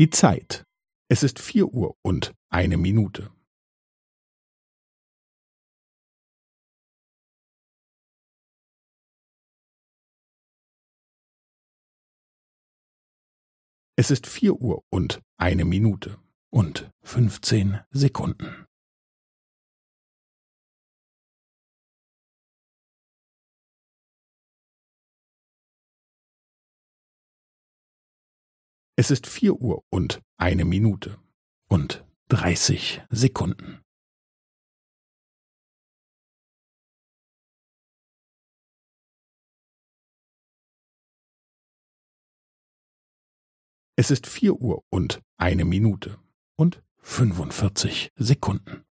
Die Zeit. Es ist vier Uhr und eine Minute. Es ist vier Uhr und eine Minute und fünfzehn Sekunden. Es ist vier Uhr und eine Minute und dreißig Sekunden. Es ist vier Uhr und eine Minute und fünfundvierzig Sekunden.